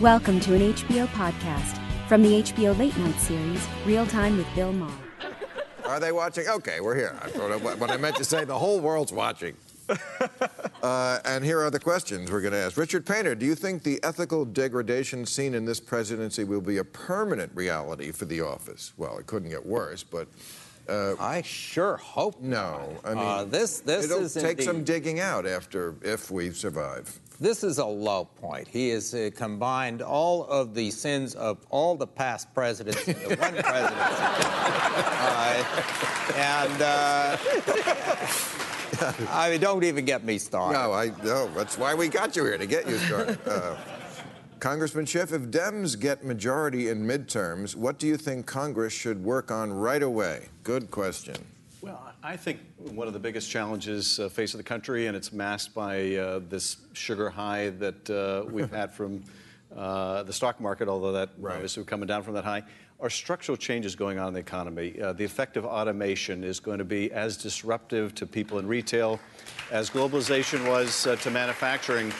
Welcome to an HBO podcast from the HBO Late Night series, Real Time with Bill Maher. Are they watching? Okay, we're here. I thought I- What I meant to say, the whole world's watching. Uh, and here are the questions we're going to ask. Richard Painter, do you think the ethical degradation seen in this presidency will be a permanent reality for the office? Well, it couldn't get worse, but I sure hope no. I mean, Uh, this- this it'll is take some digging out after if we survive. This is a low point. He has uh, combined all of the sins of all the past presidents into one presidency. Uh, and uh, I mean, don't even get me started. No, I no. That's why we got you here to get you started. Uh, Congressman Schiff, if Dems get majority in midterms, what do you think Congress should work on right away? Good question. I think one of the biggest challenges uh, facing the country, and it's masked by uh, this sugar high that uh, we've had from uh, the stock market, although that Right. obviously we're coming down from that high, are structural changes going on in the economy. Uh, the effect of automation is going to be as disruptive to people in retail as globalization was uh, to manufacturing.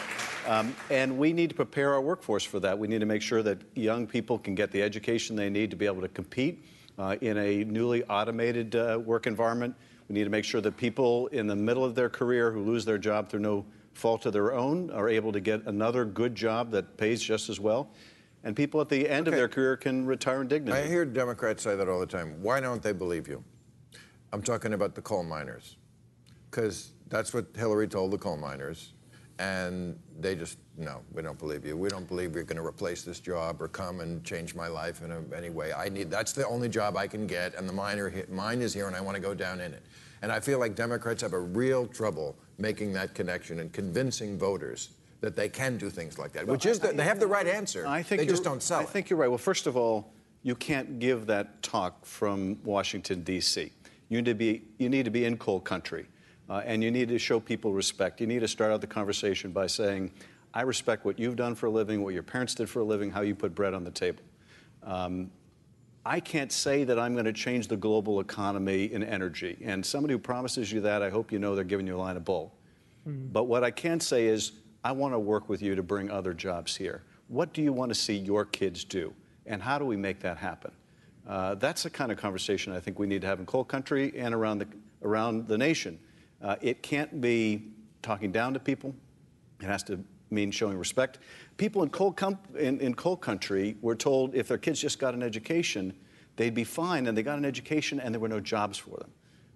Um, and we need to prepare our workforce for that. We need to make sure that young people can get the education they need to be able to compete uh, in a newly automated uh, work environment. We need to make sure that people in the middle of their career who lose their job through no fault of their own are able to get another good job that pays just as well. And people at the end of their career can retire in dignity. I hear Democrats say that all the time. Why don't they believe you? I'm talking about the coal miners. Because that's what Hillary told the coal miners. And they just, no, we don't believe you. We don't believe you're going to replace this job or come and change my life in a, any way. I need, that's the only job I can get, and the miner, he- mine is here, and I want to go down in it. And I feel like Democrats have a real trouble making that connection and convincing voters that they can do things like that, which is, the, they have the right answer. I think they just don't sell I it. think you're right. Well, first of all, you can't give that talk from Washington D.C. You need to be you need to be in coal country, uh, and you need to show people respect. You need to start out the conversation by saying, "I respect what you've done for a living, what your parents did for a living, how you put bread on the table." Um, I can't say that I'm going to change the global economy in energy. And somebody who promises you that, I hope you know they're giving you a line of bull. But what I can say is, I want to work with you to bring other jobs here. What do you want to see your kids do? And how do we make that happen? Uh, that's the kind of conversation I think we need to have in coal country and around the, around the nation. Uh, it can't be talking down to people. It has to mean showing respect. People in coal, com- in, in coal country were told if their kids just got an education, they'd be fine, and they got an education and there were no jobs for them.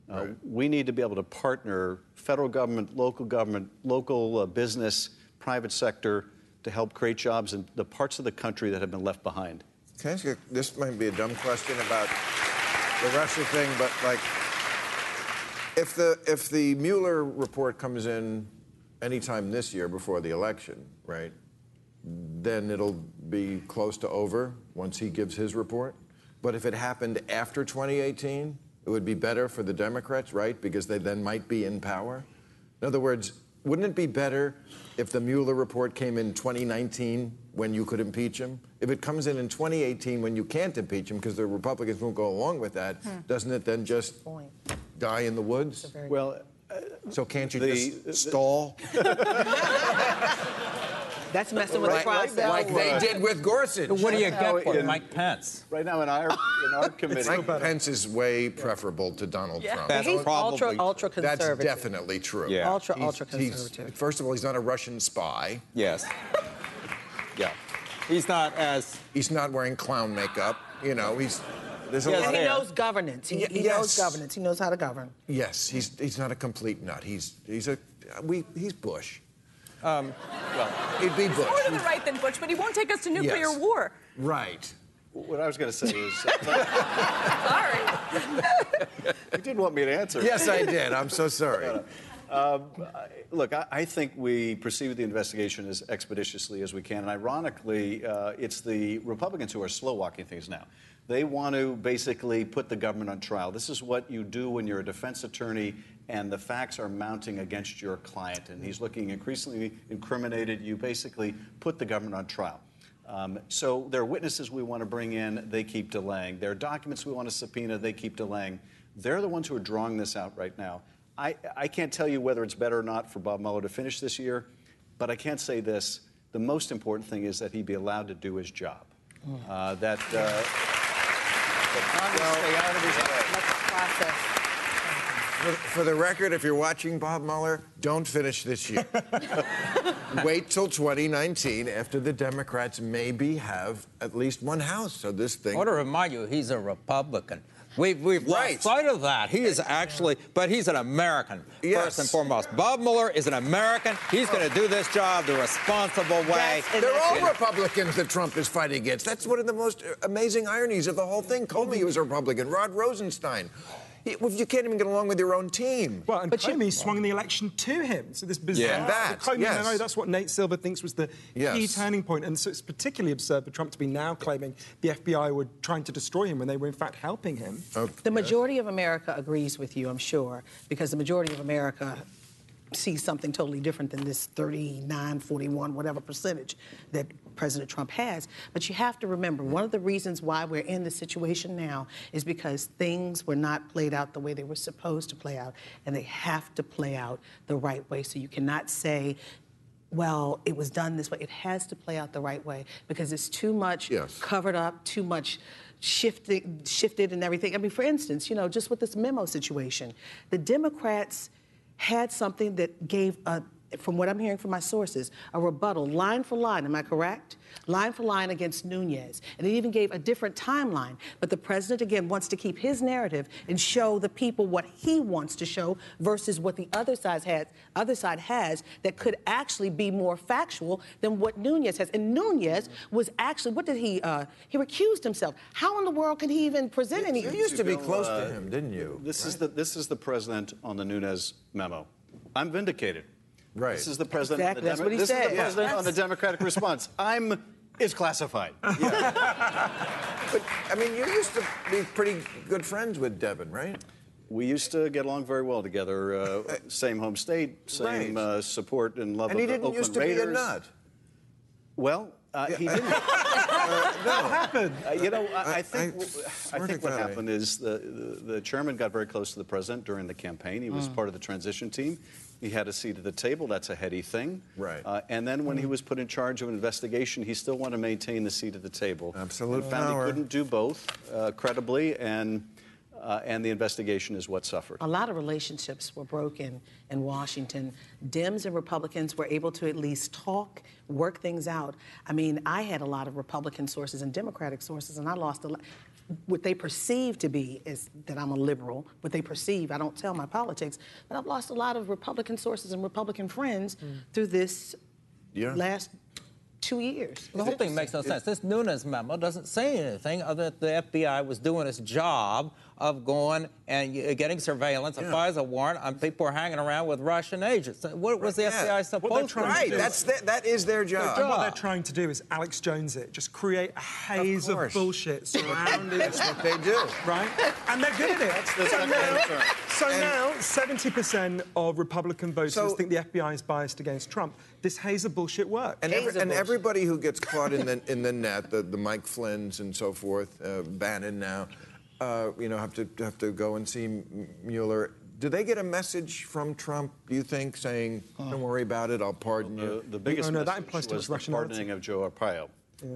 Uh, We need to be able to partner federal government, local government, local uh, business, private sector to help create jobs in the parts of the country that have been left behind. Can I ask you, this might be a dumb question about the Russia thing, but like, if the if the Mueller report comes in anytime this year before the election, right? Then it'll be close to over once he gives his report. But if it happened after 2018, it would be better for the Democrats, right? Because they then might be in power. In other words, wouldn't it be better if the Mueller report came in 2019 when you could impeach him? If it comes in in 2018 when you can't impeach him because the Republicans won't go along with that, hmm. doesn't it then just Point. Die in the woods? Well, So can't you The- just stall That's messing with the process. like they did with Gorsuch? What do you get for in- Mike Pence? right now in our, in our committee, Mike Pence is way preferable to Donald Trump. That's He's ultra, probably- ultra That's conservative. definitely true. Yeah. Ultra, He's- ultra he's- conservative. First of all, he's not a Russian spy. Yes. Yeah. He's not as. He's not wearing clown makeup. You know, he's there's a Yes, lot. He There. knows governance. He, Y- he yes. knows governance. He knows how to govern. Yes, he's he's not a complete nut. He's he's a we he's Bush. Um, He'd be Bush. more to the right than Bush, but he won't take us to nuclear Yes. war. Right. what I was going to say is, uh, Sorry. you didn't want me to answer. Yes, I did. I'm so sorry. Um, Look, I, I think we proceed with the investigation as expeditiously as we can. And ironically, uh, it's the Republicans who are slow walking things now. They want to basically put the government on trial. This is what you do when you're a defense attorney and the facts are mounting against your client and he's looking increasingly incriminated. You basically put the government on trial. Um, so there are witnesses we want to bring in, they keep delaying. There are documents we want to subpoena, they keep delaying. They're the ones who are drawing this out right now. I, I can't tell you whether it's better or not for Bob Mueller to finish this year, but I can't say this. The The most important thing is that he be allowed to do his job. Uh, that, uh, that Congress stay out of his way. Process. For, for the record, if you're watching Bob Mueller, don't finish this year. Wait till 2019 after the Democrats maybe have at least one House. So this thing. I want to remind you, he's a Republican. We've, we've Right. lost sight of that. He is actually, but he's an American, Yes. first and foremost. Bob Mueller is an American. He's going to do this job the responsible way. That's- They're all Republicans that Trump is fighting against. That's one of the most uh, amazing ironies of the whole thing. Comey was a Republican. Rod Rosenstein. He- You can't even get along with your own team. Well, and But you- swung the election to him. So this bizarre. Yeah. That, the Comey yes. memo, that's what Nate Silver thinks was the key turning point. And so it's particularly absurd for Trump to be now claiming the FBI were trying to destroy him when they were in fact helping him. Oh, the majority of America agrees with you, I'm sure, because the majority of America sees something totally different than this 39, 41, whatever percentage that President Trump has. But you have to remember, one of the reasons why we're in this situation now is because things were not played out the way they were supposed to play out, and they have to play out the right way. So you cannot say, well, it was done this way. It has to play out the right way because it's too much Yes. covered up, too much shifted, shifted and everything. I mean, for instance, you know, just with this memo situation, the Democrats had something that gave a from what I'm hearing from my sources, a rebuttal, line for line, am I correct? Line for line against Nunes. And it even gave a different timeline. But the president, again, wants to keep his narrative and show the people what he wants to show versus what the other side has, other side has that could actually be more factual than what Nunes has. And Nunes was actually, what did he, uh, he recused himself. How in the world can he even present any? You used to be close uh, to him, didn't you? This is the this is the president on the Nunes memo. I'm vindicated. Right. This is the president. on the Exactly, that's what he this said. is the Yeah. on the Democratic response. I'm. It's classified. Yeah. But, I mean, you used to be pretty good friends with Devin, right? We used to get along very well together. Uh, same home state, same Right. uh, support and love And of he the didn't used to Raiders. be a nut. Well, uh, he didn't. What happened? Uh, you know, I, I I- think I I, swear think what God, I- happened is the, the the chairman got very close to the president during the campaign. He Mm. was part of the transition team. He had a seat at the table. That's a heady thing. Right. Uh, and then when he was put in charge of an investigation, he still wanted to maintain the seat at the table. Absolute But found power. he couldn't do both uh, credibly, and uh, and the investigation is what suffered. A lot of relationships were broken in Washington. Dems and Republicans were able to at least talk, work things out. I mean, I had a lot of Republican sources and Democratic sources, and I lost a lot. What they perceive to be is that I'm a liberal. What they perceive, I don't tell my politics, but I've lost a lot of Republican sources and Republican friends mm. through this Yeah. last two years. The whole thing makes no sense. This Nunes memo doesn't say anything other than the FBI was doing its job of going and uh, getting surveillance, a Yeah. FISA warrant on people who are hanging around with Russian agents. What was the Yeah. FBI supposed they're to trying do? to Right, do- that's the, that is their job. And what they're trying to do is Alex Jones it, just create a haze of, course. bullshit surrounding That's what they do. right? And they're good at it. That's the so second now, term. so now, 70% of Republican voters So- think the FBI is biased against Trump. This haze of bullshit works. And, every, and everybody who gets caught in the in the net, the, the Mike Flynn's and so forth, uh, Bannon now, uh, you know, have to have to go and see Mueller. Do they get a message from Trump? Do you think saying, "Don't worry about it, I'll pardon The, you"? the biggest Oh, no, that message implies too was the pardoning of Joe Arpaio.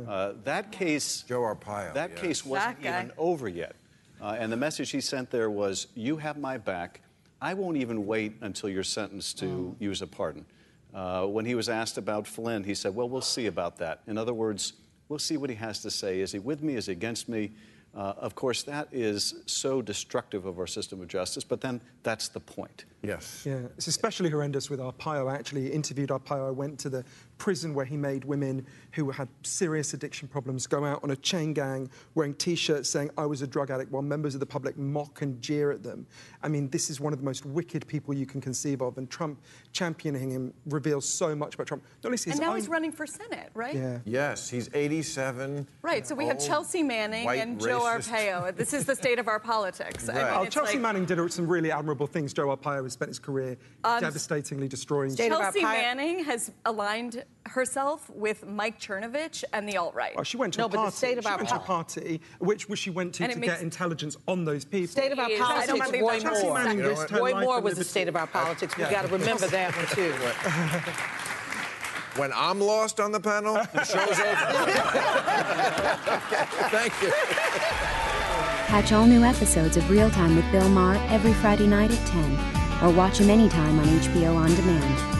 Uh, that case, Joe Arpaio, that yes. case wasn't That even over yet, uh, and the message he sent there was, "You have my back. I won't even wait until you're sentenced to use a pardon." Uh, when he was asked about Flynn, he said, "Well, we'll see about that." In other words, we'll see what he has to say. Is he with me? Is he against me? Uh, of course, that is so destructive of our system of justice. But then that's the point. Yes. Yeah, it's especially horrendous with Arpaio. I actually interviewed Arpaio. I went to the prison where he made women who had serious addiction problems go out on a chain gang wearing T-shirts saying I was a drug addict while members of the public mock and jeer at them. I mean, this is one of the most wicked people you can conceive of, and Trump championing him reveals so much about Trump. Not only his And now own- he's running for Senate, right? Yeah. Yes, he's 87. Right, so we have Chelsea Manning white, and Joe. Arpaio. This is the state of our politics. I mean, Oh, it's Chelsea like, Manning did some really admirable things. Joe Arpaio has spent his career um, devastatingly destroying. State Chelsea Arpaio- Manning has aligned herself with Mike Cernovich and the alt-right. Oh, she went to No, a but the state of she our went to a party, which, which she went to And to get intelligence on those people. State of our She is. I don't politics, believe Roy that Chelsea Moore. Manning risked Roy Moore was the state of our politics. We've got to remember that one too. when I'm lost on the panel, the show's over. Thank you. Catch all new episodes of Real Time with Bill Maher every Friday night at 10, or watch him anytime on HBO On Demand.